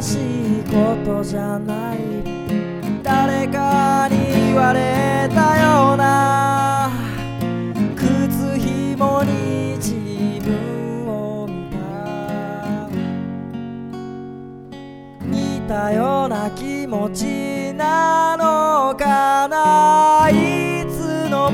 らしいことじゃない。誰かに言われたような。靴ひもに自分を見た。似たような気持ちなのかな。いつの